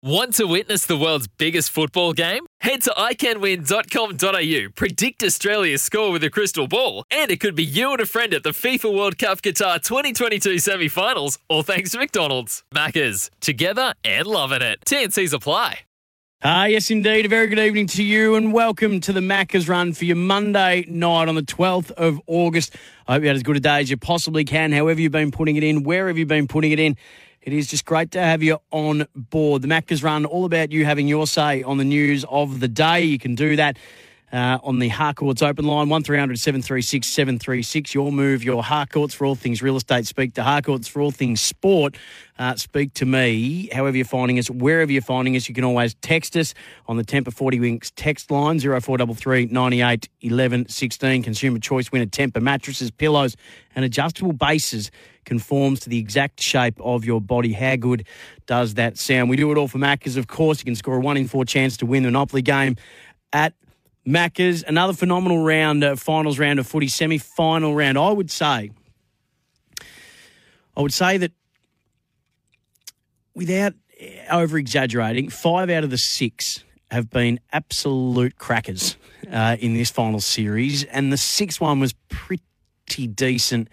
Want to witness the world's biggest football game? Head to iCanWin.com.au, predict Australia's score with a crystal ball, and it could be you and a friend at the FIFA World Cup Qatar 2022 semi finals, all thanks to McDonald's. Maccas, together and loving it. TNC's apply. Ah, yes, indeed. A very good evening to you, and welcome to the Macca's Run for your Monday night on the 12th of August. I hope you had as good a day as you possibly can, however you've been putting it in, wherever you've been putting it in. It is just great to have you on board. The Macca's Run, all about you having your say on the news of the day. You can do that uh, on the Harcourts open line, 1300 736 736. Your move, your Harcourts for all things real estate. Speak to Harcourts for all things sport. Uh, speak to me, however you're finding us, wherever you're finding us. You can always text us on the Tempur 40 Winks text line, 0433 98 11 16. Consumer choice winner Tempur mattresses, pillows, and adjustable bases conforms to the exact shape of your body. How good does that sound? We do it all for Maccas, of course. You can score a one in four chance to win the Monopoly game at Maccas. Another phenomenal round, uh, finals round of footy, semi final round. I would say, I would say that without over exaggerating, five out of the six have been absolute crackers uh, in this final series, and the sixth one was pretty decent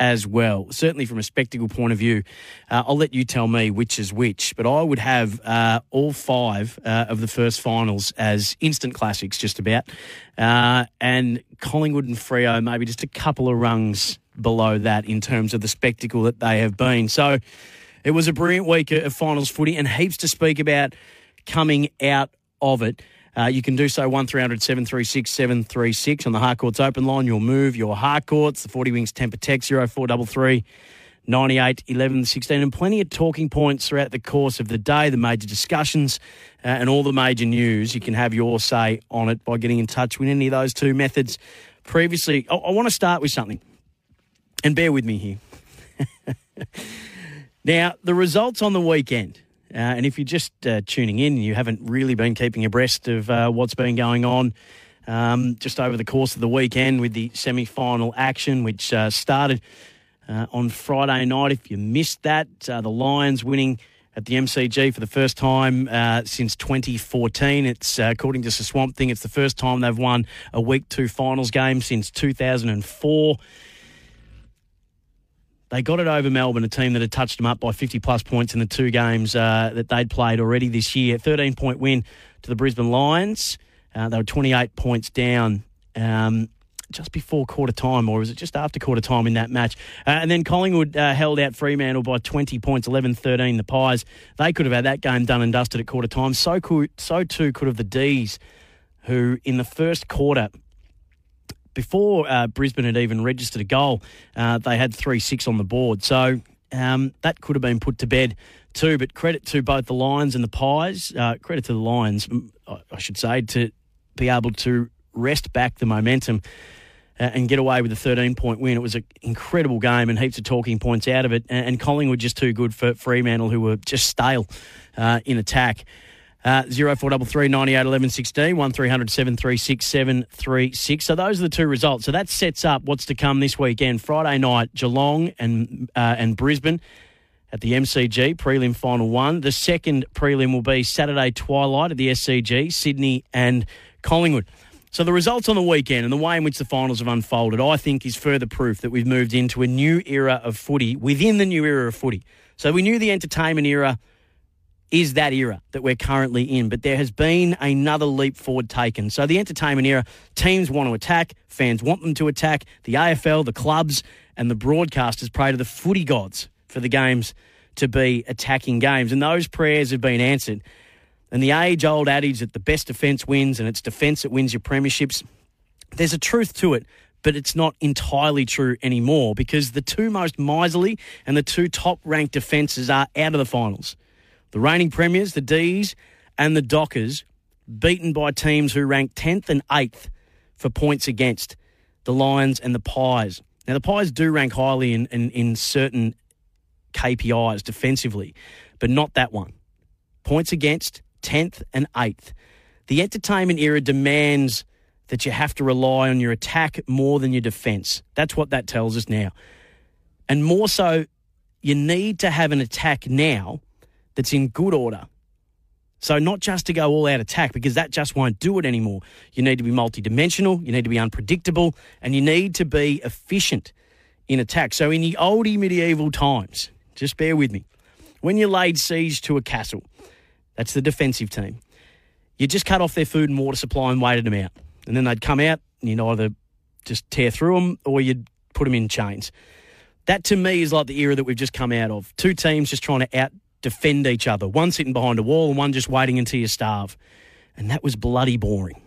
as well. Certainly from a spectacle point of view, uh, I'll let you tell me which is which, but I would have uh, all five uh, of the first finals as instant classics, just about. Uh, and Collingwood and Freo, maybe just a couple of rungs below that in terms of the spectacle that they have been. So it was a brilliant week of finals footy and heaps to speak about coming out of it. Uh, you can do so 1300 736 736 on the Harcourts open line. You'll move your Harcourts, the 40 Winks Tempur Tech 0433 98 11 16, and plenty of talking points throughout the course of the day, the major discussions, uh, and all the major news. You can have your say on it by getting in touch with any of those two methods. Previously, I, I want to start with something, and bear with me here. now, the results on the weekend. Uh, and if you're just uh, tuning in, you haven't really been keeping abreast of uh, what's been going on um, just over the course of the weekend with the semi final action, which uh, started uh, on Friday night. If you missed that, uh, the Lions winning at the MCG for the first time since 2014. It's according to the Swamp Thing, it's the first time they've won a week two finals game since 2004. They got it over Melbourne, a team that had touched them up by 50 plus points in the two games uh, that they'd played already this year. 13 point win to the Brisbane Lions. Uh, they were 28 points down um, just before quarter time, or was it just after quarter time in that match? Uh, and then Collingwood uh, held out Fremantle by 20 points, 11 13. The Pies, they could have had that game done and dusted at quarter time. So, could, so too could have the D's, who in the first quarter before uh, Brisbane had even registered a goal, uh, they had 3 6 on the board. So um, that could have been put to bed too. But credit to both the Lions and the Pies, uh, credit to the Lions, I should say, to be able to wrest back the momentum. Uh, and get away with a 13 point win. It was an incredible game and heaps of talking points out of it. And, Collingwood just too good for Fremantle, who were just stale uh, in attack. Uh, 0433 98 11 16, 1300 736 736. So those are the two results. So that sets up what's to come this weekend. Friday night, Geelong and, uh, and Brisbane at the MCG, prelim final one. The second prelim will be Saturday twilight at the SCG, Sydney and Collingwood. So the results on the weekend and the way in which the finals have unfolded, I think, is further proof that we've moved into a new era of footy within the new era of footy. So we knew the entertainment era is that era that we're currently in. But there has been another leap forward taken. So the entertainment era, teams want to attack, fans want them to attack. The AFL, the clubs, and the broadcasters pray to the footy gods for the games to be attacking games. And those prayers have been answered. And the age old adage that the best defence wins and it's defence that wins your premierships, there's a truth to it. But it's not entirely true anymore because the two most miserly and the two top ranked defences are out of the finals. The reigning premiers, the D's, and the Dockers, beaten by teams who rank 10th and 8th for points against the Lions and the Pies. Now, the Pies do rank highly in, in, in certain KPIs defensively, but not that one. Points against, 10th and 8th. The entertainment era demands that you have to rely on your attack more than your defence. That's what that tells us now. And more so, you need to have an attack now that's in good order So, not just to go all out attack because that just won't do it anymore. You need to be multidimensional, you need to be unpredictable, and you need to be efficient in attack. So, in the oldie medieval times, just bear with me, when you laid siege to a castle, that's the defensive team, you just cut off their food and water supply and waited them out. And then they'd come out and you'd either just tear through them or you'd put them in chains. That to me is like the era that we've just come out of. Two teams just trying to out defend each other, one sitting behind a wall and one just waiting until you starve. And that was bloody boring.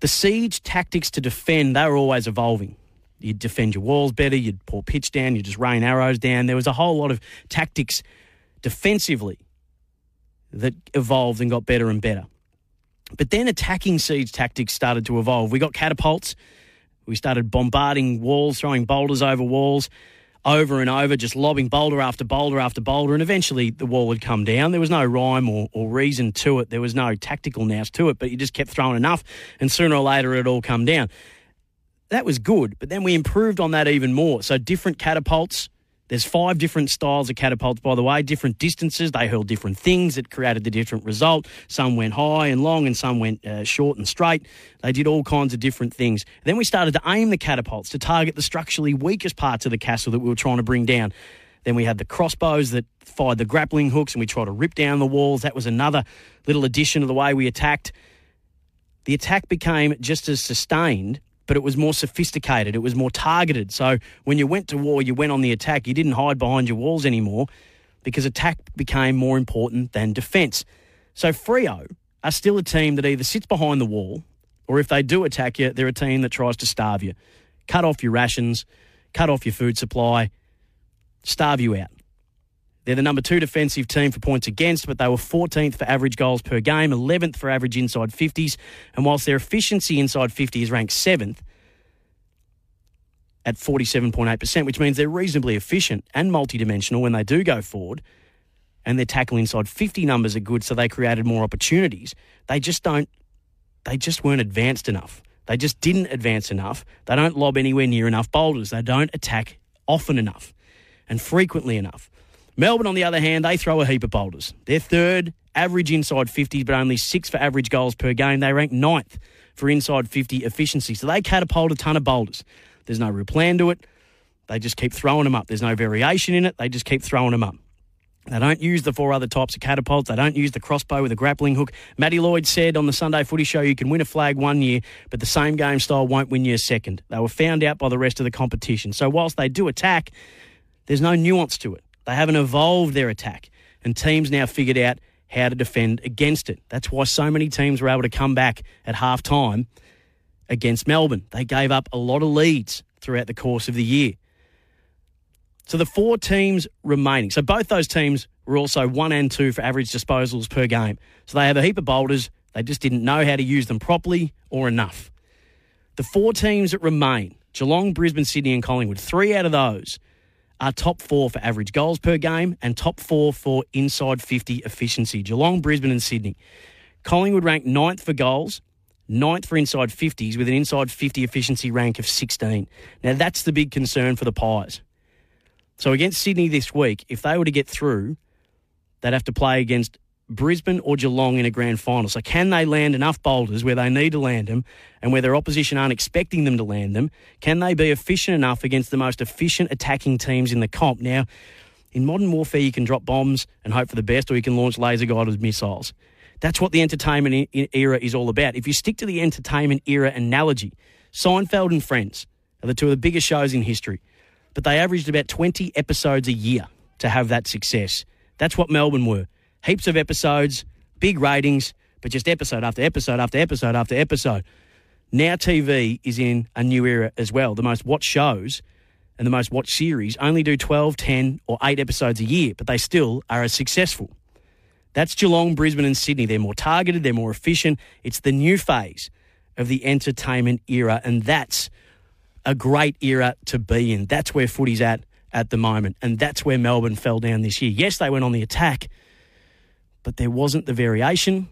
The siege tactics to defend, they were always evolving. You'd defend your walls better, you'd pour pitch down, you'd just rain arrows down. There was a whole lot of tactics defensively that evolved and got better and better. But then attacking siege tactics started to evolve. We got catapults. We started bombarding walls, throwing boulders over walls over and over, just lobbing boulder after boulder after boulder, and eventually the wall would come down. There was no rhyme or, or reason to it. There was no tactical nous to it, but you just kept throwing enough, and sooner or later it'd all come down. That was good, but then we improved on that even more. So different catapults, there's five different styles of catapults, by the way, different distances. They hurled different things that created the different result. Some went high and long, and some went uh, short and straight. They did all kinds of different things. Then we started to aim the catapults to target the structurally weakest parts of the castle that we were trying to bring down. Then we had the crossbows that fired the grappling hooks, and we tried to rip down the walls. That was another little addition to the way we attacked. The attack became just as sustained but it was more sophisticated. It was more targeted. So when you went to war, you went on the attack. You didn't hide behind your walls anymore because attack became more important than defence. So Freo are still a team that either sits behind the wall or if they do attack you, they're a team that tries to starve you, cut off your rations, cut off your food supply, starve you out. They're the number two defensive team for points against, but they were 14th for average goals per game, 11th for average inside 50s. And whilst their efficiency inside 50 is ranked seventh at 47.8%, which means they're reasonably efficient and multidimensional when they do go forward, and their tackle inside 50 numbers are good, so they created more opportunities. They just don't, they just weren't advanced enough. They just didn't advance enough. They don't lob anywhere near enough boulders. They don't attack often enough and frequently enough. Melbourne, on the other hand, they throw a heap of boulders. They're third, average inside 50s, but only six for average goals per game. They rank ninth for inside 50 efficiency. So they catapult a ton of boulders. There's no real plan to it. They just keep throwing them up. There's no variation in it. They just keep throwing them up. They don't use the four other types of catapults. They don't use the crossbow with a grappling hook. Matty Lloyd said on the Sunday Footy Show, you can win a flag one year, but the same game style won't win you a second. They were found out by the rest of the competition. So whilst they do attack, there's no nuance to it. They haven't evolved their attack, and teams now figured out how to defend against it. That's why so many teams were able to come back at half time against Melbourne. They gave up a lot of leads throughout the course of the year. So the four teams remaining, so both those teams were also one and two for average disposals per game. So they have a heap of boulders. They just didn't know how to use them properly or enough. The four teams that remain Geelong, Brisbane, Sydney, and Collingwood, three out of those are top four for average goals per game and top four for inside 50 efficiency. Geelong, Brisbane, and Sydney. Collingwood ranked ninth for goals, ninth for inside 50s with an inside 50 efficiency rank of 16. Now, that's the big concern for the Pies. So, against Sydney this week, if they were to get through, they'd have to play against Brisbane or Geelong in a grand final. So, can they land enough boulders where they need to land them and where their opposition aren't expecting them to land them? Can they be efficient enough against the most efficient attacking teams in the comp? Now, in modern warfare, you can drop bombs and hope for the best, or you can launch laser guided missiles. That's what the entertainment era is all about. If you stick to the entertainment era analogy, Seinfeld and Friends are the two of the biggest shows in history, but they averaged about 20 episodes a year to have that success. That's what Melbourne were heaps of episodes, big ratings, but just episode after episode after episode after episode. Now TV is in a new era as well. The most watched shows and the most watched series only do 12, 10, or 8 episodes a year, but they still are as successful. That's Geelong, Brisbane, and Sydney. They're more targeted, they're more efficient. It's the new phase of the entertainment era, and that's a great era to be in. That's where footy's at at the moment, and that's where Melbourne fell down this year. Yes, they went on the attack, but there wasn't the variation,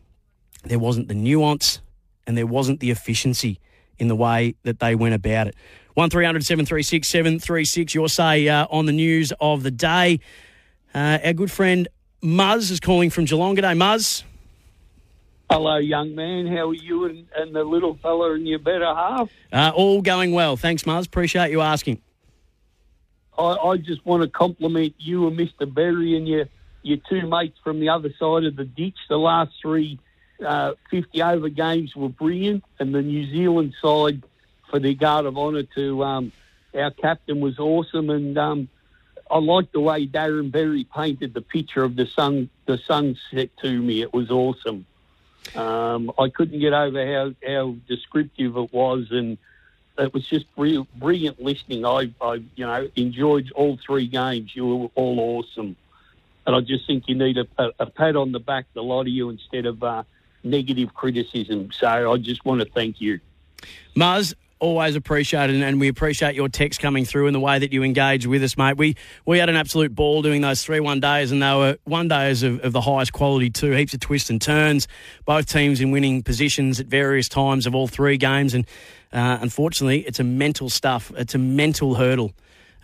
there wasn't the nuance, and there wasn't the efficiency in the way that they went about it. 1300 736 736, your say uh, on the news of the day. Uh, our good friend Muzz is calling from Geelong. G'day, Muzz. Hello, young man. How are you and, and the little fella and your better half? Uh, all going well. Thanks, Muzz. Appreciate you asking. I, I just want to compliment you and Mr. Berry and your your two mates from the other side of the ditch. The last three uh, 50 over games were brilliant, and the New Zealand side for the guard of honour to um, our captain was awesome. And um, I liked the way Darren Berry painted the picture of the sun the sunset to me. It was awesome. Um, I couldn't get over how, how descriptive it was, and it was just brilliant listening. I, I, you know, enjoyed all three games. You were all awesome, and I just think you need a, a, pat on the back, the lot of you, instead of uh, negative criticism. So I just want to thank you. Muzz, always appreciated, and we appreciate your text coming through and the way that you engage with us, mate. We we had an absolute ball doing those three one days, and they were one days of, of the highest quality too. Heaps of twists and turns. Both teams in winning positions at various times of all three games, and uh, unfortunately, it's a mental stuff. It's a mental hurdle.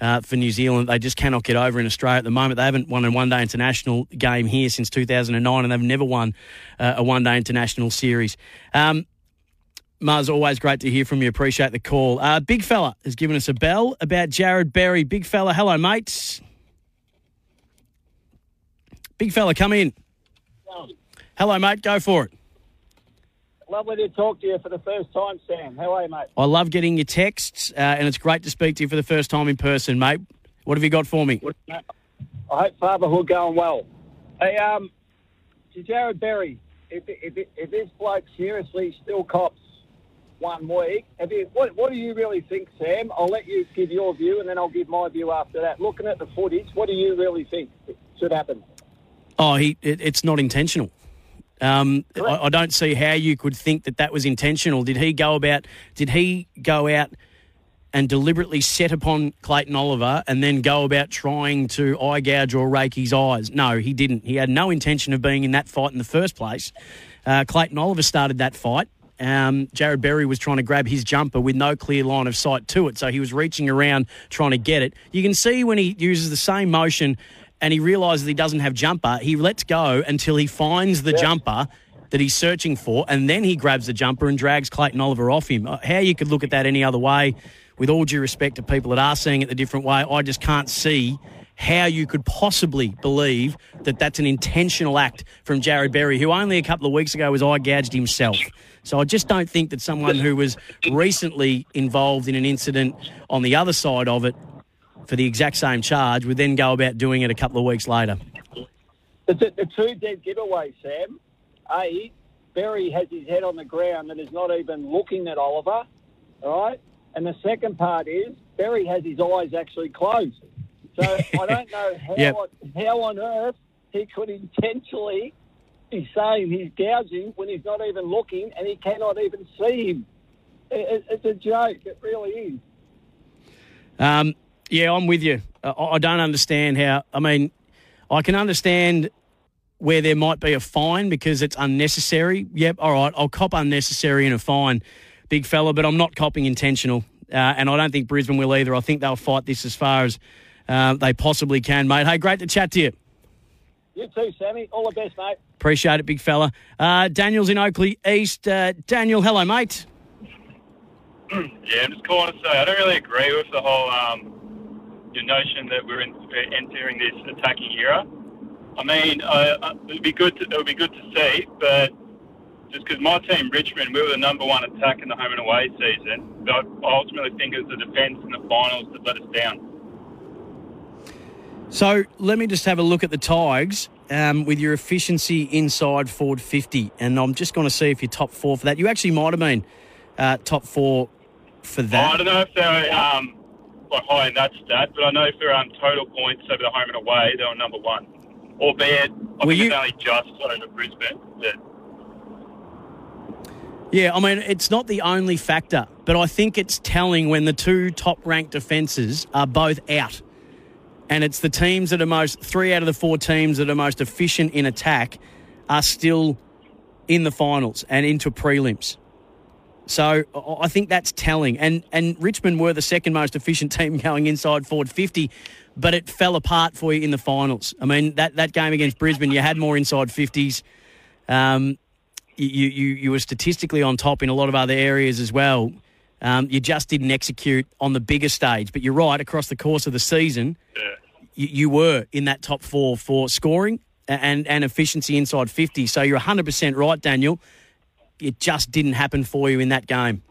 Uh, for New Zealand. They just cannot get over in Australia at the moment. They haven't won a one day international game here since 2009, and they've never won uh, a one day international series. Um, Muzz, always great to hear from you. Appreciate the call. Uh, Big fella has given us a bell about Jarrod Berry. Big fella, hello, mates. Big fella, come in. Hello, mate. Go for it. Lovely to talk to you for the first time, Sam. How are you, mate? I love getting your texts, uh, and it's great to speak to you for the first time in person, mate. What have you got for me? I hope fatherhood going well. Hey, um, to Jarrod Berry, if, if, if this bloke seriously still cops one week. Have you, what, what do you really think, Sam? I'll let you give your view, and then I'll give my view after that. Looking at the footage, what do you really think should happen? Oh, he, it, it's not intentional. Um, I, I, don't see how you could think that that was intentional. Did he go about? Did he go out and deliberately set upon Clayton Oliver and then go about trying to eye gouge or rake his eyes? No, he didn't. He had no intention of being in that fight in the first place. Uh, Clayton Oliver started that fight. Um, Jarrod Berry was trying to grab his jumper with no clear line of sight to it, so he was reaching around trying to get it. You can see when he uses the same motion and he realises he doesn't have jumper, he lets go until he finds the yeah. jumper that he's searching for, and then he grabs the jumper and drags Clayton Oliver off him. Uh, how you could look at that any other way, with all due respect to people that are seeing it the different way, I just can't see how you could possibly believe that that's an intentional act from Jarrod Berry, who only a couple of weeks ago was eye gouged himself. So I just don't think that someone who was recently involved in an incident on the other side of it for the exact same charge would then go about doing it a couple of weeks later. It's The, the two dead giveaways, Sam. A, Berry has his head on the ground and is not even looking at Oliver, all right? And the second part is Berry has his eyes actually closed. So I don't know how, yep. how on earth he could intentionally be saying he's gouging when he's not even looking and he cannot even see him. It, it's a joke. It really is. Um, yeah, I'm with you. I don't understand how. I mean, I can understand where there might be a fine because it's unnecessary. Yep, all right, I'll cop unnecessary and a fine, big fella, but I'm not copping intentional. Uh, and I don't think Brisbane will either. I think they'll fight this as far as uh, they possibly can, mate. Hey, great to chat to you. You too, Sammy. All the best, mate. Appreciate it, big fella. Uh, Daniel's in Oakleigh East. Uh, Daniel, hello, mate. Yeah, I'm just calling to say I don't really agree with the whole um, your notion that we're, in, we're entering this attacking era. I mean, uh, it'd be good. To, it would be good to see, but just because my team, Richmond, we were the number one attack in the home and away season, but I ultimately think it was the defence in the finals that let us down. So let me just have a look at the Tigers um, with your efficiency inside forward 50. And I'm just going to see if you're top four for that. You actually might have been uh, top four for that. I don't know if they're um, quite high in that stat, but I know for um, total points over the home and away, they were number one. Albeit, I think you... it's only just over Brisbane. Yeah, I mean, it's not the only factor, but I think it's telling when the two top ranked defences are both out and it's the teams that are most three out of the four teams that are most efficient in attack are still in the finals and into prelims. So I think that's telling. And and Richmond were the second most efficient team going inside forward 50. but it fell apart for you in the finals. I mean, that, that game against Brisbane, you had more inside 50s. Um, you, you, you were statistically on top in a lot of other areas as well. Um, you just didn't execute on the bigger stage. But you're right, across the course of the season, Yeah. you, you were in that top four for scoring and, and efficiency inside 50. So you're 100% right, Daniel. It just didn't happen for you in that game.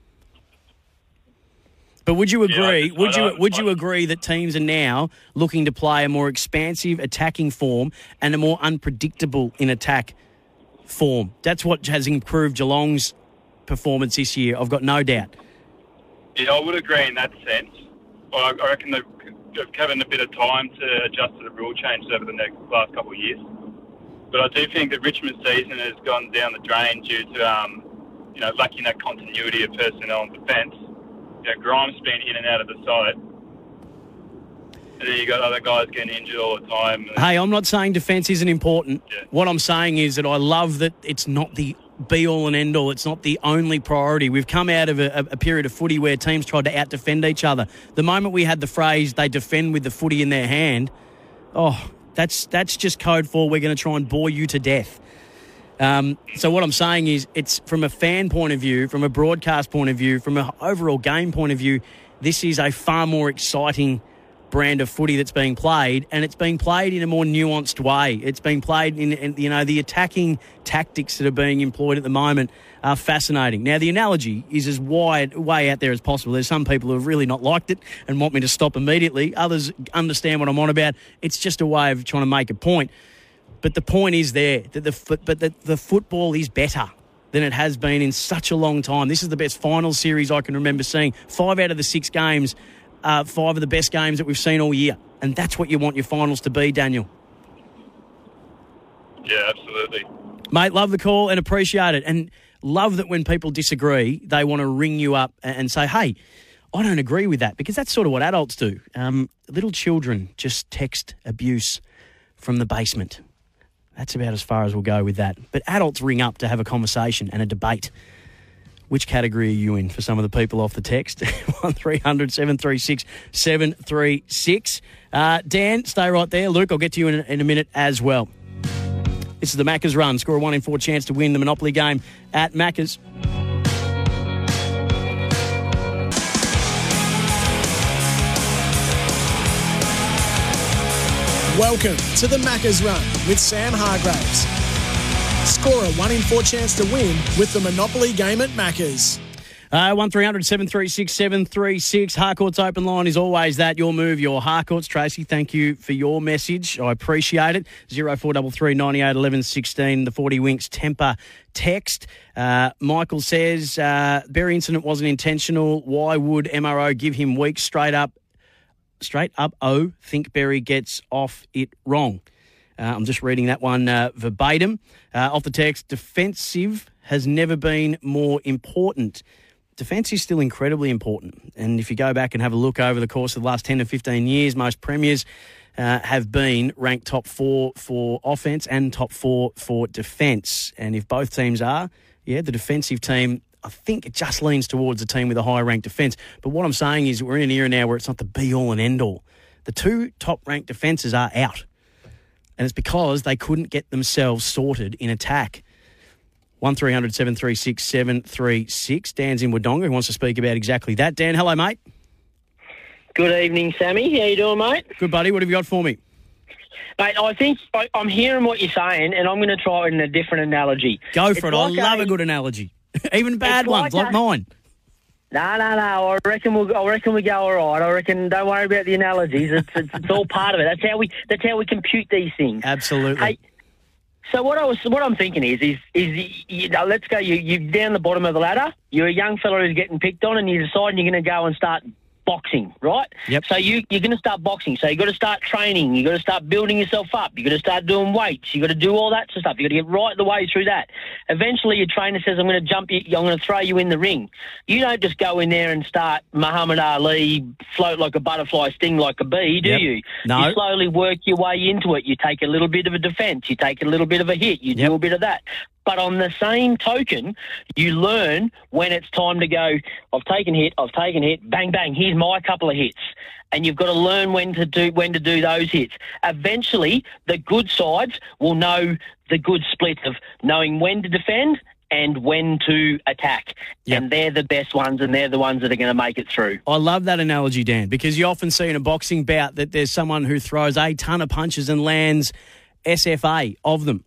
But would you agree? just- would you would you agree that teams are now looking to play a more expansive attacking form and a more unpredictable in attack form? That's what has improved Geelong's performance this year. I've got no doubt. Yeah, I would agree in that sense. I reckon they've they've a bit of time to adjust to the rule changes over the next last couple of years. But I do think that Richmond's season has gone down the drain due to um, you know lacking that continuity of personnel in defence. You know, Grimes been in and out of the side, and then you got other guys getting injured all the time. Hey, I'm not saying defence isn't important. Yeah. What I'm saying is that I love that it's not the be all and end all. It's not the only priority. We've come out of a, a period of footy where teams tried to out defend each other. The moment we had the phrase they defend with the footy in their hand, oh, that's that's just code for we're going to try and bore you to death. Um, so what I'm saying is, it's from a fan point of view, from a broadcast point of view, from an overall game point of view, this is a far more exciting brand of footy that's being played, and it's being played in a more nuanced way. It's being played in, in you know, the attacking tactics that are being employed at the moment are fascinating. Now, the analogy is as wide way out there as possible. There's some people who have really not liked it and want me to stop immediately. Others understand what I'm on about. It's just a way of trying to make a point. But the point is there that the but the, the football is better than it has been in such a long time. This is the best final series I can remember seeing. Five out of the six games, uh, five of the best games that we've seen all year, and that's what you want your finals to be, Daniel. yeah, absolutely. Mate, love the call and appreciate it, and love that when people disagree, they want to ring you up and say, "Hey." I don't agree with that because that's sort of what adults do. Um, little children just text abuse from the basement. That's about as far as we'll go with that. But adults ring up to have a conversation and a debate. Which category are you in for some of the people off the text? 1300 736 736. Uh, Dan, stay right there. Luke, I'll get to you in a, in a minute as well. This is the Macca's run. Score a one in four chance to win the Monopoly game at Macca's. Welcome to the Macca's Run with Sam Hargreaves. Score a 1 in 4 chance to win with the Monopoly game at Macca's. Uh, 1300 736 736. Harcourt's open line is always that. Your move, your Harcourt's. Tracy, thank you for your message. I appreciate it. 0433 98 11 16. The 40 Winks Tempur text. Uh, Michael says, uh, Berry incident wasn't intentional. Why would MRO give him weeks straight up? Straight up, oh, think Berry gets off it wrong. Uh, I'm just reading that one uh, verbatim. Uh, off the text, defensive has never been more important. Defence is still incredibly important. And if you go back and have a look over the course of the last 10 to 15 years, most premiers uh, have been ranked top four for offence and top four for defence. And if both teams are, yeah, the defensive team, I think it just leans towards a team with a higher ranked defence. But what I'm saying is we're in an era now where it's not the be all and end all. The two top ranked defences are out. And it's because they couldn't get themselves sorted in attack. 1300 736 736. Dan's in Wodonga who wants to speak about exactly that. Dan, hello, mate. Good evening, Sammy. How you doing, mate? Good, buddy. What have you got for me? Mate, I think I, I'm hearing what you're saying, and I'm going to try it in a different analogy. Go It's for it. like I love a- a good analogy. Even bad It's ones, like like a- mine. No, no, no. I reckon we'll. I reckon we go all right. I reckon. Don't worry about the analogies. It's, it's, it's all part of it. That's how we. That's how we compute these things. Absolutely. Hey, so what I was, what I'm thinking is, is, is you know, let's go. You, you're down the bottom of the ladder. You're a young fella who's getting picked on, and you decide you're going to go and start boxing, right? Yep. So you you're going to start boxing. So you've got to start training. You've got to start building yourself up. You got to start doing weights. You got to do all that sort of stuff. You got to get right the way through that. Eventually, your trainer says, "I'm going to jump you. I'm going to throw you in the ring." You don't just go in there and start Muhammad Ali, float like a butterfly, sting like a bee, do Yep. you? No. You slowly work your way into it. You take a little bit of a defence. You take a little bit of a hit. You Yep. do a bit of that. But on the same token, you learn when it's time to go, I've taken hit, I've taken hit, bang, bang, here's my couple of hits. And you've got to learn when to do when to do those hits. Eventually, the good sides will know the good split of knowing when to defend and when to attack. Yep. And they're the best ones and they're the ones that are going to make it through. I love that analogy, Dan, because you often see in a boxing bout that there's someone who throws a ton of punches and lands SFA of them.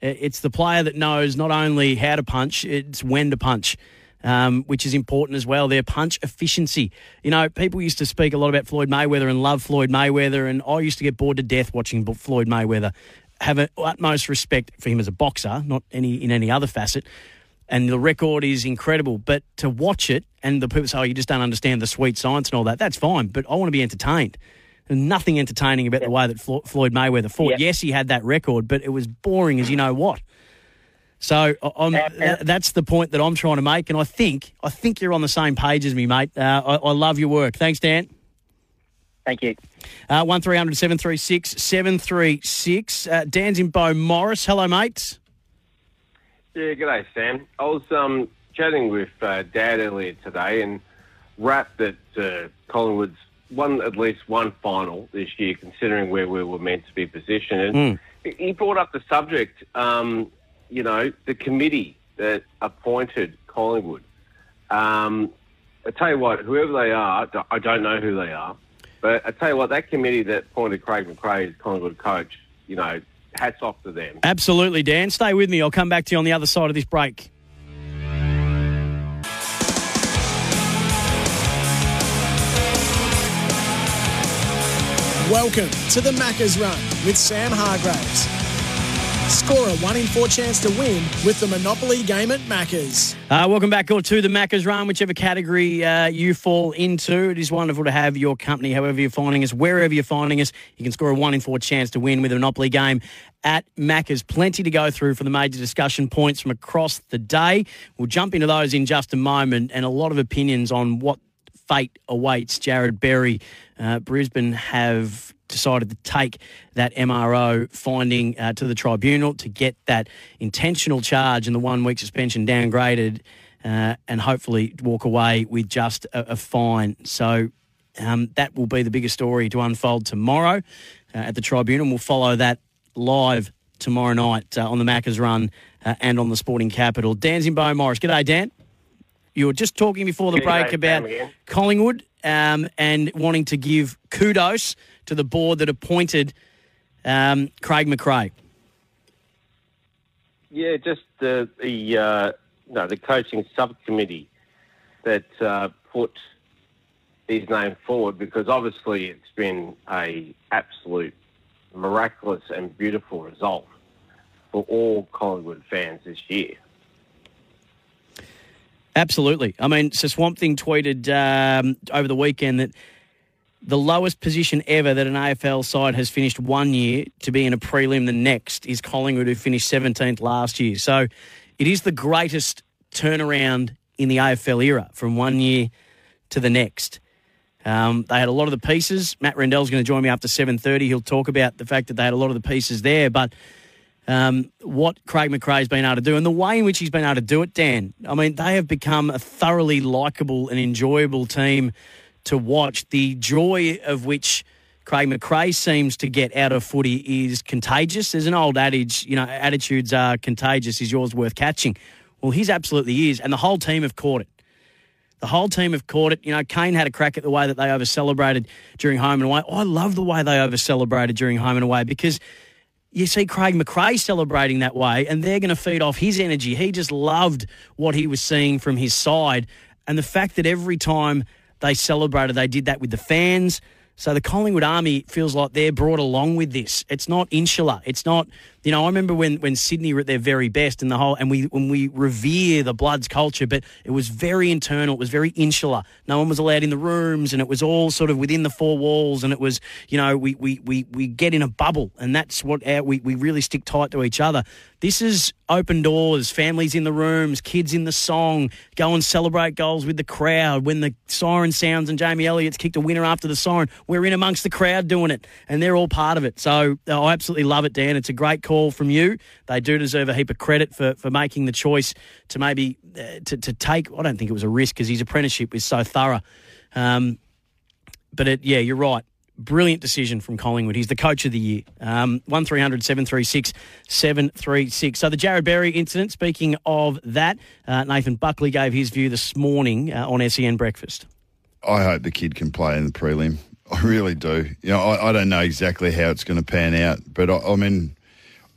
It's the player that knows not only how to punch, it's when to punch. Um, which is important as well. Their punch efficiency. You know, people used to speak a lot about Floyd Mayweather and love Floyd Mayweather, and I used to get bored to death watching Floyd Mayweather. Have utmost respect for him as a boxer, not any in any other facet. And the record is incredible. But to watch it, and the people say, oh, you just don't understand the sweet science and all that, that's fine. But I want to be entertained. There's nothing entertaining about the way that Floyd Mayweather fought. Yeah. Yes, he had that record, but it was boring as you know what. So I- I'm, that, that's the point that I'm trying to make, and I think I think you're on the same page as me, mate. Uh, I, I love your work. Thanks, Dan. Thank you. Uh, 1300 736 736. Uh, Dan's in Bow Morris. Hello, mate. Yeah, good day, Sam. I was um, chatting with uh, Dad earlier today and rapped that uh, Collingwood's won at least one final this year, considering where we were meant to be positioned. And he brought up the subject, um, you know, the committee that appointed Collingwood. Um, I tell you what, whoever they are, I don't know who they are, but I tell you what, that committee that appointed Craig McRae as Collingwood coach, you know, hats off to them. Absolutely, Dan. Stay with me. I'll come back to you on the other side of this break. Welcome to the Macca's Run with Sam Hargreaves. Score a one in four chance to win with the Monopoly game at Macca's. Uh, welcome back all to the Macca's Run, whichever category uh, you fall into. It is wonderful to have your company, however you're finding us, wherever you're finding us. You can score a one in four chance to win with a Monopoly game at Macca's. Plenty to go through for the major discussion points from across the day. We'll jump into those in just a moment and a lot of opinions on what fate awaits Jarrod Berry. Uh, Brisbane have decided to take that MRO finding uh, to the tribunal to get that intentional charge and the one week suspension downgraded uh, and hopefully walk away with just a, a fine. So um, that will be the biggest story to unfold tomorrow uh, at the tribunal. We'll follow that live tomorrow night uh, on the Macca's Run uh, and on the Sporting Capital. Dan's in Bow Morris. G'day, Dan. You were just talking before the break about. Collingwood um, and wanting to give kudos to the board that appointed um, Craig McRae. Yeah, just the the uh, no the coaching subcommittee that uh, put his name forward because obviously it's been a absolute miraculous and beautiful result for all Collingwood fans this year. Absolutely. I mean, so Swamp Thing tweeted um, over the weekend that the lowest position ever that an AFL side has finished one year to be in a prelim the next is Collingwood, who finished 17th last year. So it is the greatest turnaround in the AFL era from one year to the next. Um, they had a lot of the pieces. Matt Rendell's going to join me after 7.30. He'll talk about the fact that they had a lot of the pieces there, but um, what Craig McRae's been able to do and the way in which he's been able to do it, Dan. I mean, they have become a thoroughly likable and enjoyable team to watch. The joy of which Craig McRae seems to get out of footy is contagious. There's an old adage, you know, attitudes are contagious. Is yours worth catching? Well, his absolutely is, and the whole team have caught it. The whole team have caught it. You know, Kane had a crack at the way that they over celebrated during home and away. I love the way they over celebrated during home and away because you see Craig McRae celebrating that way, and they're going to feed off his energy. He just loved what he was seeing from his side, and the fact that every time they celebrated, they did that with the fans. So the Collingwood Army feels like they're brought along with this. It's not insular. It's not, you know. I remember when when Sydney were at their very best, and the whole, and we when we revere the Bloods culture, but it was very internal. It was very insular. No one was allowed in the rooms, and it was all sort of within the four walls. And it was, you know, we we we we get in a bubble, and that's what our, we we really stick tight to each other. This is open doors, families in the rooms, kids in the song, go and celebrate goals with the crowd. When the siren sounds and Jamie Elliott's kicked a winner after the siren, we're in amongst the crowd doing it, and they're all part of it. So uh, I absolutely love it, Dan. It's a great call from you. They do deserve a heap of credit for, for making the choice to maybe uh, to, to take. I don't think it was a risk because his apprenticeship was so thorough. Um, but it, yeah, you're right. Brilliant decision from Collingwood. He's the coach of the year. Um, 1300 736 736. So the Jarrod Berry incident, speaking of that, uh, Nathan Buckley gave his view this morning uh, on SEN Breakfast. I hope the kid can play in the prelim. I really do. You know, I, I don't know exactly how it's going to pan out, but I, I mean,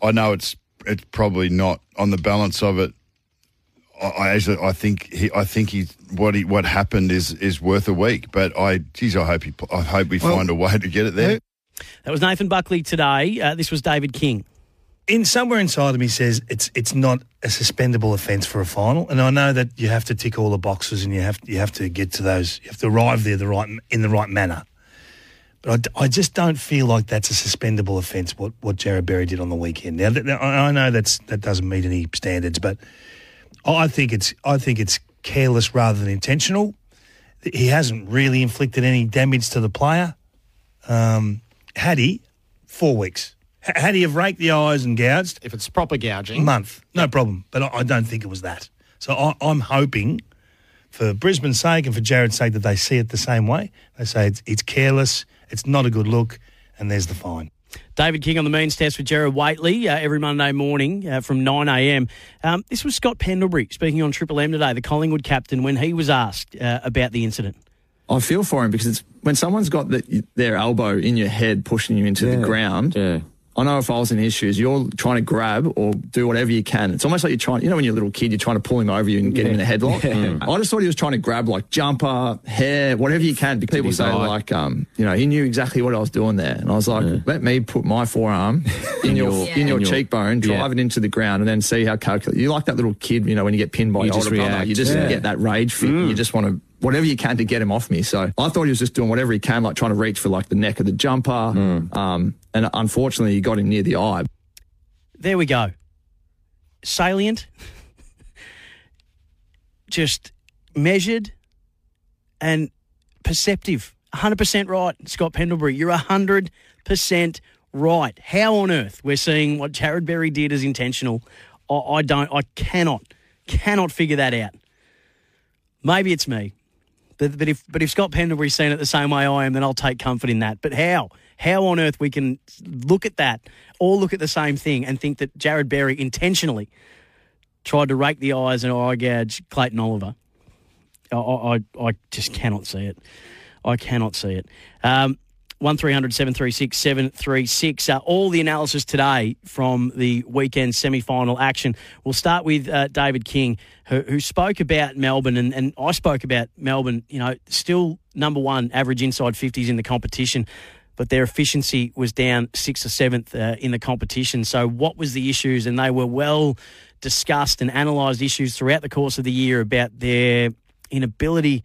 I know it's it's probably not on the balance of it. I, actually, I think he, I think he, what he, what happened is is worth a week. But I, geez, I hope he, I hope we well, find a way to get it there. That was Nathan Buckley today. Uh, this was David King. In somewhere inside of me says it's it's not a suspendable offence for a final, and I know that you have to tick all the boxes and you have you have to get to those, you have to arrive there the right in the right manner. But I, I just don't feel like that's a suspendable offence. What what Jarrod Berry did on the weekend. Now, I know that's that doesn't meet any standards, but I think it's I think it's careless rather than intentional. He hasn't really inflicted any damage to the player. Um, had he, four weeks. Had he have raked the eyes and gouged? If it's proper gouging. Month, no problem. But I, I don't think it was that. So I, I'm hoping for Brisbane's sake and for Jarrod's sake that they see it the same way. They say it's, it's careless, it's not a good look, and there's the fine. David King on the means test with Gerard Whateley uh, every Monday morning uh, from 9am. Um, this was Scott Pendlebury speaking on Triple M today, the Collingwood captain, when he was asked uh, about the incident. I feel for him because it's when someone's got the, their elbow in your head pushing you into yeah. the ground. Yeah. I know if I was in his shoes, you're trying to grab or do whatever you can. It's almost like you're trying, you know, when you're a little kid, you're trying to pull him over you and get yeah. him in a headlock. Yeah. I just thought he was trying to grab like jumper, hair, whatever you can. Because People say right. like, um, you know, he knew exactly what I was doing there, and I was like, yeah. let me put my forearm in your in your, cheekbone, drive it into the ground, and then see how calculated. You like that little kid, you know, when you get pinned by you your older brother, you just get that rage fit. Mm. You just want to whatever you can to get him off me. So I thought he was just doing whatever he can, like trying to reach for like the neck of the jumper. Mm. Um, and unfortunately, he got him near the eye. There we go. Salient, just measured and perceptive. 100% right, Scott Pendlebury. You're 100% right. How on earth we're seeing what Jarrod Berry did as intentional, I, I don't, I cannot, cannot figure that out. Maybe it's me. But, but if but if Scott Pendlebury's seen it the same way I am, then I'll take comfort in that. But how? How on earth we can look at that, all look at the same thing, and think that Jarrod Berry intentionally tried to rake the eyes and eye gouge Clayton Oliver? I, I, I just cannot see it. I cannot see it. Um, 1300 736 736. Uh, all the analysis today from the weekend semi final action. We'll start with uh, David King, who, who, spoke about Melbourne, and, and I spoke about Melbourne, you know, still number one average inside 50s in the competition. But their efficiency was down sixth or seventh uh, in the competition. So, what was the issues? And they were well discussed and analysed issues throughout the course of the year about their inability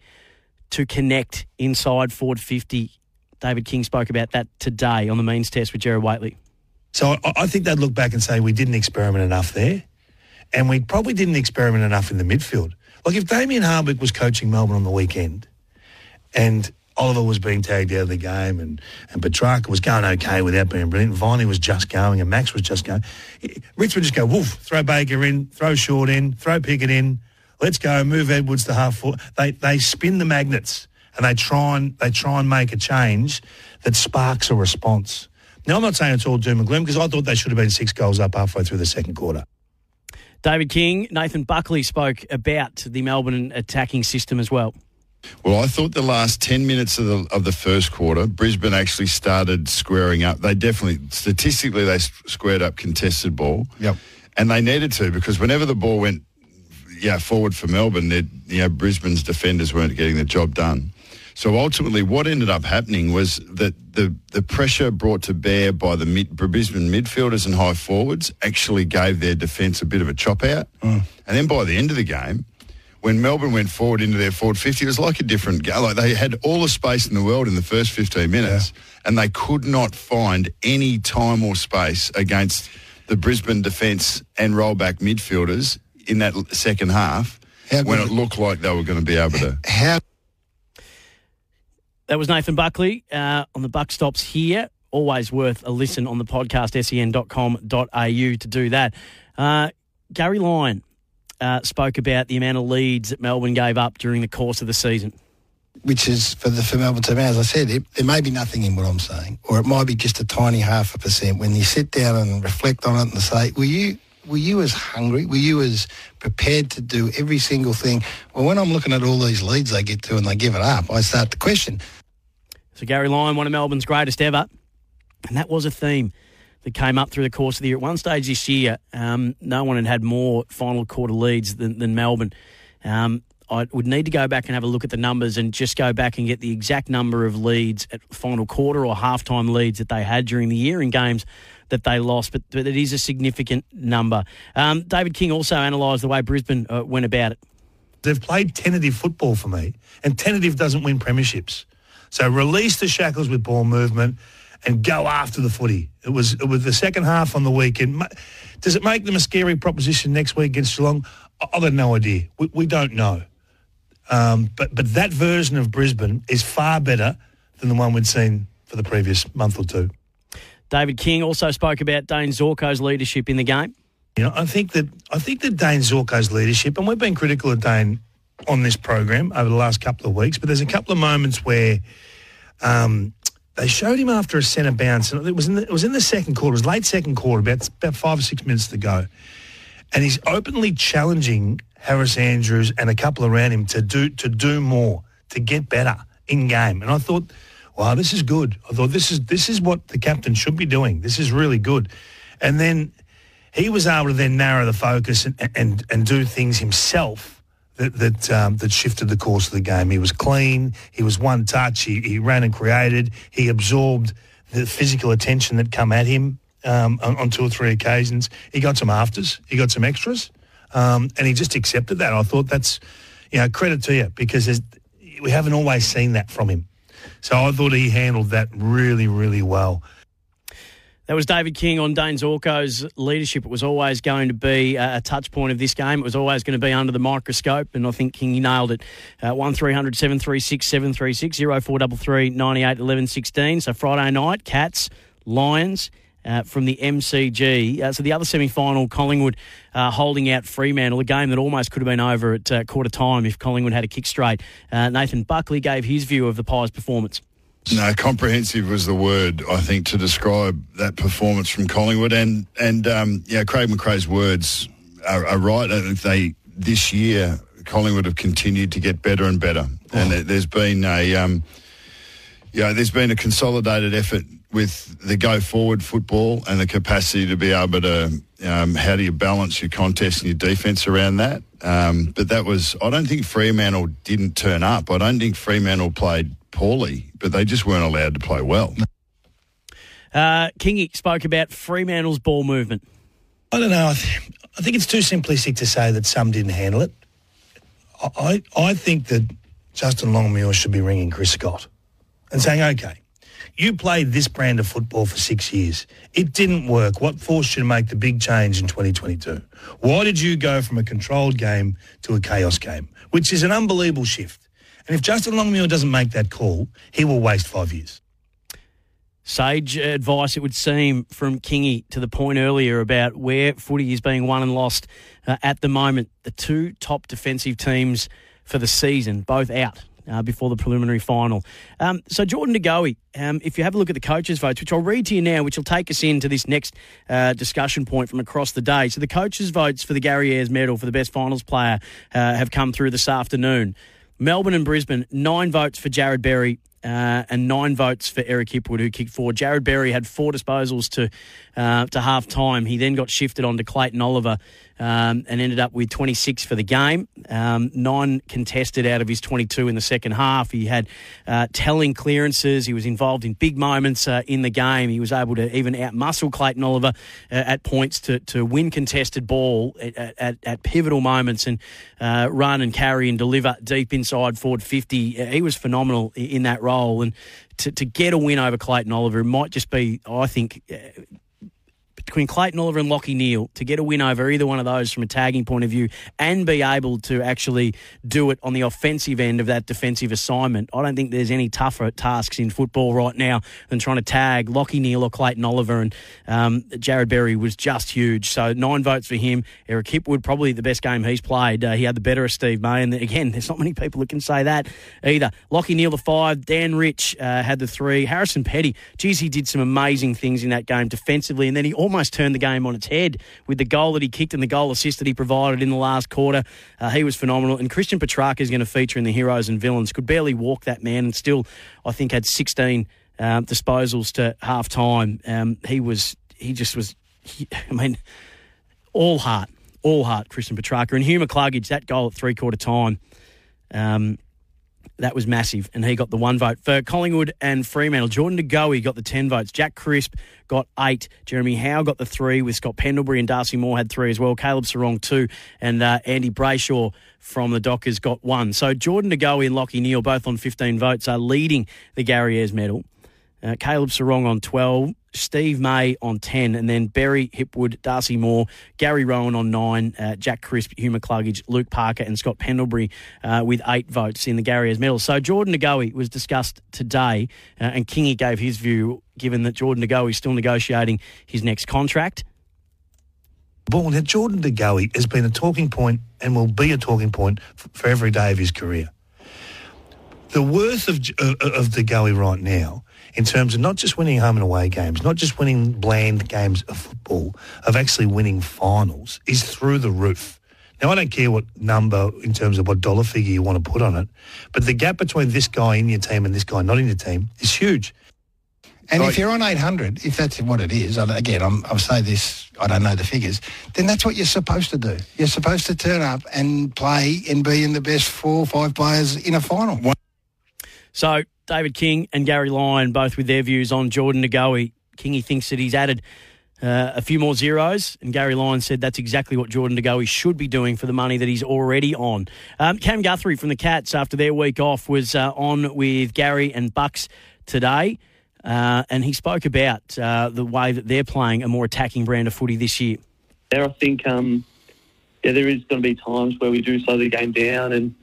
to connect inside forward 50 David King spoke about that today on the means test with Gerard Whateley. So I, think they'd look back and say we didn't experiment enough there, and we probably didn't experiment enough in the midfield. Like if Damien Hardwick was coaching Melbourne on the weekend, and Oliver was being tagged out of the game, and and Petrarca was going okay without being brilliant. Viney was just going, and Max was just going. Rich would just go, woof, throw Baker in, throw Short in, throw Pickett in. Let's go, move Edwards to half foot. They they spin the magnets and they try and they try and make a change that sparks a response. Now, I'm not saying it's all doom and gloom because I thought they should have been six goals up halfway through the second quarter. David King, Nathan Buckley spoke about the Melbourne attacking system as well. Well, I thought the last 10 minutes of the, of the first quarter, Brisbane actually started squaring up. They definitely, statistically, they squared up contested ball. Yep. And they needed to because whenever the ball went yeah, forward for Melbourne, you know, Brisbane's defenders weren't getting the job done. So ultimately, what ended up happening was that the, the pressure brought to bear by the mid, Brisbane midfielders and high forwards actually gave their defence a bit of a chop out. Mm. And then by the end of the game, when Melbourne went forward into their forward 50, it was like a different game. Like they had all the space in the world in the first 15 minutes, yeah. and they could not find any time or space against the Brisbane defence and rollback midfielders in that second half when it looked like they were going to be able to. How That was Nathan Buckley uh, on the Buck Stops here. Always worth a listen on the podcast, sen.com.au to do that. Uh, Gary Lyon uh, spoke about the amount of leads that Melbourne gave up during the course of the season. which is for the for Melbourne team. As I said, it, there may be nothing in what I'm saying, or it might be just a tiny half a percent. When you sit down and reflect on it and say, "Were you were you as hungry? Were you as prepared to do every single thing?" Well, when I'm looking at all these leads they get to and they give it up, I start to question. So Gary Lyon, one of Melbourne's greatest ever, and that was a theme that came up through the course of the year. At one stage this year, um, no one had had more final quarter leads than, than Melbourne. Um, I would need to go back and have a look at the numbers and just go back and get the exact number of leads at final quarter or halftime leads that they had during the year in games that they lost, but, but it is a significant number. Um, David King also analysed the way Brisbane uh, went about it. They've played tentative football for me, and tentative doesn't win premierships. So release the shackles with ball movement and go after the footy. It was it was the second half on the weekend. Does it make them a scary proposition next week against Geelong? I've got no idea. We, we don't know. Um, but but that version of Brisbane is far better than the one we'd seen for the previous month or two. David King also spoke about Dane Zorko's leadership in the game. You know, I think that I think that Dane Zorko's leadership, and we've been critical of Dane on this program over the last couple of weeks, but there's a couple of moments where um, they showed him after a centre bounce, and it was in the, it was in the second quarter, it was late second quarter, about about five or six minutes to go, and he's openly challenging Harris Andrews and a couple around him to do to do more, to get better in game, and I thought. Wow, this is good. I thought this is this is what the captain should be doing. This is really good. And then he was able to then narrow the focus and and, and do things himself that that um, that shifted the course of the game. He was clean. He was one touch. He, he ran and created. He absorbed the physical attention that come at him um, on, on two or three occasions. He got some afters. He got some extras, um, and he just accepted that. I thought that's you know credit to you because we haven't always seen that from him. So I thought he handled that really, really well. That was David King on Dane Zorko's leadership. It was always going to be a, a touch point of this game. It was always going to be under the microscope, and I think King nailed it. Uh, 1300 736 736 0433 98 11 16. So Friday night, Cats, Lions. Uh, from the MCG. Uh, so the other semi final, Collingwood uh, holding out Fremantle, a game that almost could have been over at uh, quarter time if Collingwood had a kick straight. Uh, Nathan Buckley gave his view of the Pies' performance. No, comprehensive was the word I think to describe that performance from Collingwood, and and um, yeah, Craig McRae's words are, are right. I think they this year Collingwood have continued to get better and better, and there- there's been a um, yeah, there's been a consolidated effort with the go forward football and the capacity to be able to um, how do you balance your contest and your defence around that. Um, but that was I don't think Fremantle didn't turn up. I don't think Fremantle played poorly, but they just weren't allowed to play well. Uh, Kingy spoke about Fremantle's ball movement. I don't know. I, th- I think it's too simplistic to say that some didn't handle it. I, I I think that Justin Longmuir should be ringing Chris Scott and saying, okay, you played this brand of football for six years. It didn't work. What forced you to make the big change in 2022? Why did you go from a controlled game to a chaos game, which is an unbelievable shift? And if Justin Longmuir doesn't make that call, he will waste five years. Sage advice, it would seem, from Kingy to the point earlier about where footy is being won and lost uh, at the moment. The two top defensive teams for the season, both out. Uh, before the preliminary final. Um, so, Jordan De Goey, um, if you have a look at the coaches' votes, which I'll read to you now, which will take us into this next uh, discussion point from across the day. So, the coaches' votes for the Gary Ayres medal for the best finals player uh, have come through this afternoon. Melbourne and Brisbane, nine votes for Jarrod Berry, uh, and nine votes for Eric Hipwood, who kicked four. Jarrod Berry had four disposals to uh, to half time. He then got shifted on to Clayton Oliver um, and ended up with 26 for the game. Um, nine contested out of his 22 in the second half. He had uh, telling clearances. He was involved in big moments uh, in the game. He was able to even outmuscle Clayton Oliver uh, at points to, to win contested ball at, at, at pivotal moments and uh, run and carry and deliver deep inside forward 50. Uh, He was phenomenal in that role. And to, to get a win over Clayton Oliver might just be, I think, uh, between Clayton Oliver and Lachie Neale to get a win over either one of those from a tagging point of view and be able to actually do it on the offensive end of that defensive assignment. I don't think there's any tougher tasks in football right now than trying to tag Lachie Neale or Clayton Oliver. And um, Jarrod Berry was just huge. So nine votes for him. Eric Hipwood, probably the best game he's played. Uh, he had the better of Steve May. And again, there's not many people that can say that either. Lachie Neale, the five. Dan Rich uh, had the three. Harrison Petty, geez, he did some amazing things in that game defensively. And then he almost turned the game on its head with the goal that he kicked and the goal assist that he provided in the last quarter. Uh, he was phenomenal. And Christian Petracca is going to feature in the heroes and villains. Could barely walk that man and still, I think, had 16 um, disposals to half time. Um, he was, he just was, he, I mean, all heart, all heart, Christian Petracca. And Hugh McCluggage, that goal at three quarter time. Um, that was massive, and he got the one vote. For Collingwood and Fremantle, Jordan De Goey got the 10 votes. Jack Crisp got eight. Jeremy Howe got the three, with Scott Pendlebury and Darcy Moore had three as well. Caleb Serong, two. And uh, Andy Brayshaw from the Dockers got one. So Jordan De Goey and Lachie Neale, both on 15 votes, are leading the Gary Ayres medal. Uh, Caleb Serong on 12, Steve May on 10, and then Barry Hipwood, Darcy Moore, Gary Rowan on 9, uh, Jack Crisp, Hugh McCluggage, Luke Parker, and Scott Pendlebury uh, with eight votes in the Gary Ayres medal. So Jordan De was discussed today, uh, and Kingy gave his view, given that Jordan De is still negotiating his next contract. Ball now, Jordan De has been a talking point and will be a talking point for, every day of his career. The worth of, uh, of De Goey right now in terms of not just winning home and away games, not just winning bland games of football, of actually winning finals, is through the roof. Now, I don't care what number in terms of what dollar figure you want to put on it, but the gap between this guy in your team and this guy not in your team is huge. And if you're on 800, if that's what it is, and again, I'm, I'll say this, I don't know the figures, then that's what you're supposed to do. You're supposed to turn up and play and be in the best four or five players in a final. So David King and Gary Lyon both with their views on Jordan Goey. Kingy thinks that he's added uh, a few more zeros, and Gary Lyon said that's exactly what Jordan Goey should be doing for the money that he's already on. Um, Cam Guthrie from the Cats, after their week off, was uh, on with Gary and Bucks today. Uh, and he spoke about uh, the way that they're playing a more attacking brand of footy this year. There, I think, um, yeah, there is going to be times where we do slow the game down and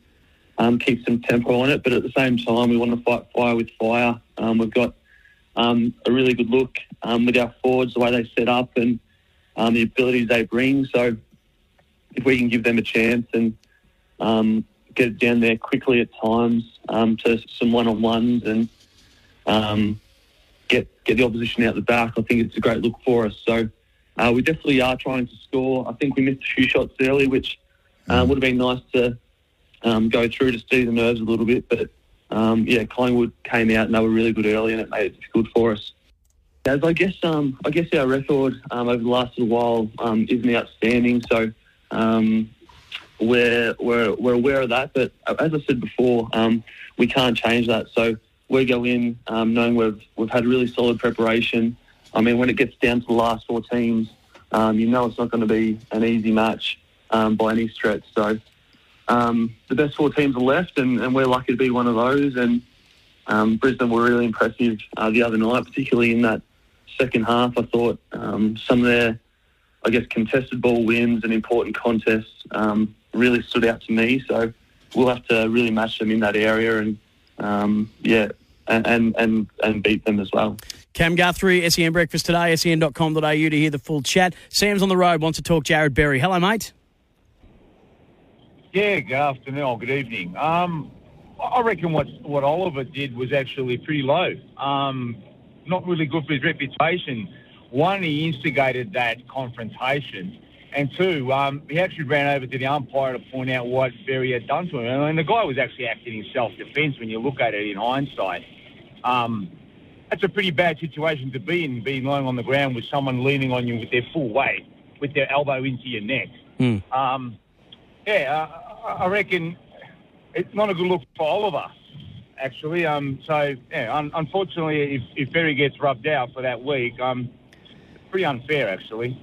um, keep some tempo on it, but at the same time, we want to fight fire with fire. Um, we've got um, a really good look um, with our forwards, the way they set up, and um, the abilities they bring. So, if we can give them a chance and um, get it down there quickly at times to some one-on-ones and get get the opposition out the back. I think it's a great look for us. So uh, we definitely are trying to score. I think we missed a few shots early, which uh, would have been nice to um, go through to steady the nerves a little bit. But um, yeah, Collingwood came out and they were really good early, and it made it difficult for us. As I guess, um, I guess our record um, over the last little while um, isn't outstanding. So um, we're, we're we're aware of that. But as I said before, we can't change that. So we go in knowing we've we've had really solid preparation. I mean, when it gets down to the last four teams, you know it's not going to be an easy match by any stretch. So um, the best four teams are left, and, and, we're lucky to be one of those. And um, Brisbane were really impressive uh, the other night, particularly in that second half. I thought um, some of their, I guess, contested ball wins and important contests um, really stood out to me. So we'll have to really match them in that area, and um, yeah, and, and and beat them as well. Cam Guthrie, SEN Breakfast today, sen.com.au to hear the full chat. Sam's on the road, wants to talk Jarrod Berry. Hello, mate. Yeah, good afternoon or good evening. Um, I reckon what what Oliver did was actually pretty low. Um, not really good for his reputation. One, he instigated that confrontation, and two, um, he actually ran over to the umpire to point out what Berry had done to him. And the guy was actually acting in self-defence when you look at it in hindsight. Um, that's a pretty bad situation to be in, being lying on the ground with someone leaning on you with their full weight, with their elbow into your neck. Mm. Um, yeah, uh, I reckon it's not a good look for all of us, actually. Um, so, yeah, un- unfortunately, if, if gets rubbed out for that week, um, pretty unfair, actually.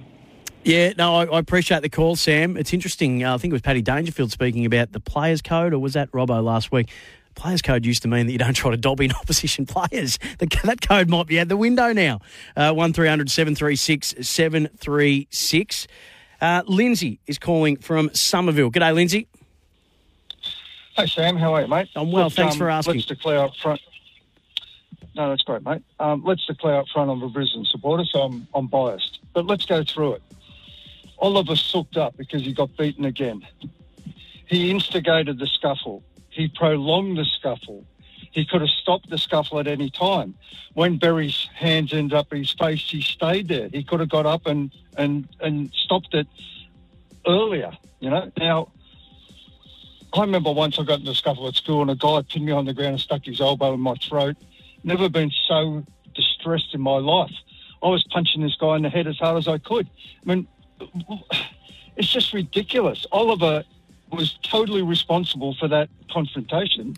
Yeah, no, I, I appreciate the call, Sam. It's interesting. Uh, I think it was Paddy Dangerfield speaking about the players' code, or was that Robbo last week? Players code used to mean that you don't try to dob in opposition players. The, that code might be out the window now. Uh, 1300 736 736. Uh, Lindsay is calling from Somerville. G'day, Lindsay. Hey Sam, how are you, mate? I'm well, thanks for asking. Let's declare up front. No, that's great, mate. Um, let's declare up front I'm a Brisbane supporter, so I'm, I'm biased. But let's go through it. Oliver sooked up because he got beaten again. He instigated the scuffle. He prolonged the scuffle. He could have stopped the scuffle at any time. When Berry's hands ended up in his face, he stayed there. He could have got up and, and, and stopped it earlier, you know. Now, I remember once I got in a scuffle at school and a guy pinned me on the ground and stuck his elbow in my throat. Never been so distressed in my life. I was punching this guy in the head as hard as I could. I mean, it's just ridiculous. Oliver was totally responsible for that confrontation.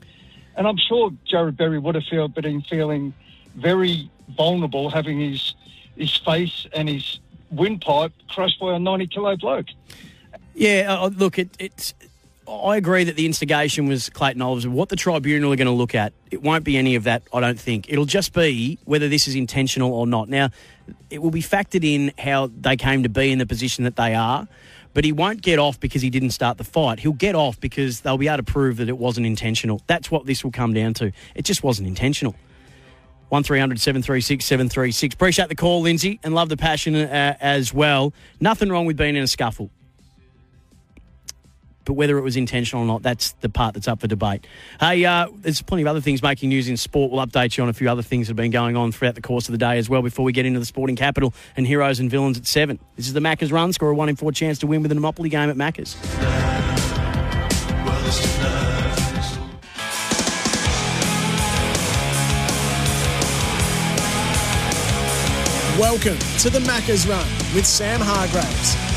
And I'm sure Jarrod Berry would have feel, been feeling very vulnerable having his, his face and his windpipe crushed by a 90 kilo bloke. Yeah, uh, look, it, it's. I agree that the instigation was Clayton Oliver's. What the tribunal are going to look at, it won't be any of that, I don't think. It'll just be whether this is intentional or not. Now, it will be factored in how they came to be in the position that they are, but he won't get off because he didn't start the fight. He'll get off because they'll be able to prove that it wasn't intentional. That's what this will come down to. It just wasn't intentional. 1300 736 736. Appreciate the call, Lindsay, and love the passion uh, as well. Nothing wrong with being in a scuffle. But whether it was intentional or not, that's the part that's up for debate. Hey, uh, there's plenty of other things making news in sport. We'll update you on a few other things that have been going on throughout the course of the day as well before we get into the sporting capital and heroes and villains at seven. This is the Maccas run. Score a one in four chance to win with a Monopoly game at Maccas. Welcome to the Maccas Run with Sam Hargreaves.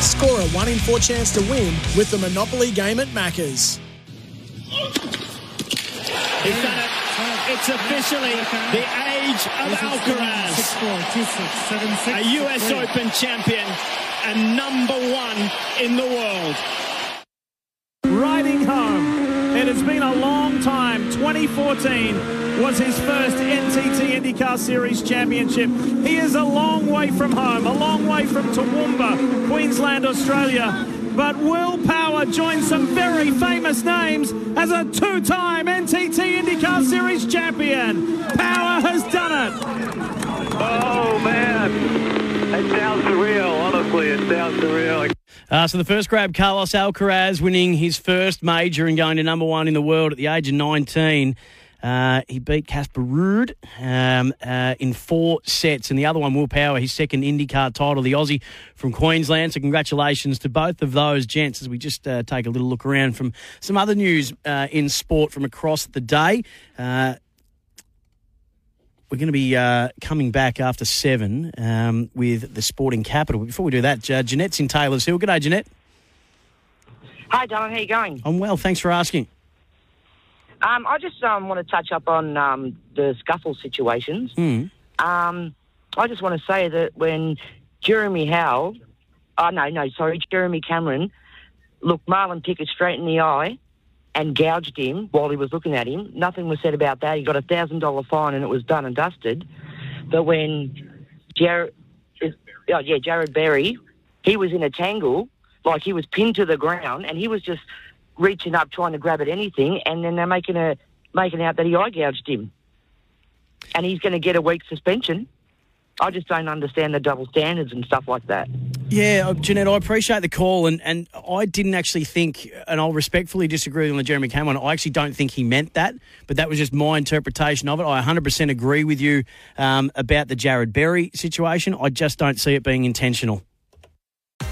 Score a 1 in 4 chance to win with the Monopoly game at Maccas. He's done it. It's officially the age of Alcaraz. A US Open champion and number one in the world. Riding home. It has been a long time. 2014 was his first NTT IndyCar Series championship. He is a long way from home, a long way from Toowoomba, Queensland, Australia. But Will Power joins some very famous names as a two-time NTT IndyCar Series champion. Power has done it. Oh, man. It sounds surreal, honestly. It sounds surreal. Uh, so the first grab, Carlos Alcaraz winning his first major and going to number one in the world at the age of 19. Uh, he beat Casper Ruud um, uh, in four sets, and the other one, Will Power, his second IndyCar title, the Aussie from Queensland. So congratulations to both of those gents as we just uh, take a little look around from some other news uh, in sport from across the day. Uh, we're going to be uh, coming back after seven um, with the Sporting Capital. But before we do that, uh, Jeanette's in Taylor's Hill. Good day, Jeanette. Hi, Dylan. How are you going? I'm well. Thanks for asking. Um, I just um, want to touch up on um, the scuffle situations. Mm. Um, I just want to say that when Jeremy Howe, oh no, no, sorry, Jeremy Cameron, looked Marlon Pickett straight in the eye and gouged him while he was looking at him. Nothing was said about that. He got a thousand dollar fine and it was done and dusted. But when Jarrod, oh yeah, Jarrod Berry, he was in a tangle, like he was pinned to the ground, and he was just reaching up trying to grab at anything, and then they're making a making out that he eye gouged him, and he's going to get a week suspension. I just don't understand the double standards and stuff like that. Yeah, uh, Jeanette, I appreciate the call, and, and I didn't actually think, and I'll respectfully disagree the Jeremy Cameron. I actually don't think he meant that, but that was just my interpretation of it. I 100% agree with you um, about the Jarrod Berry situation. I just don't see it being intentional.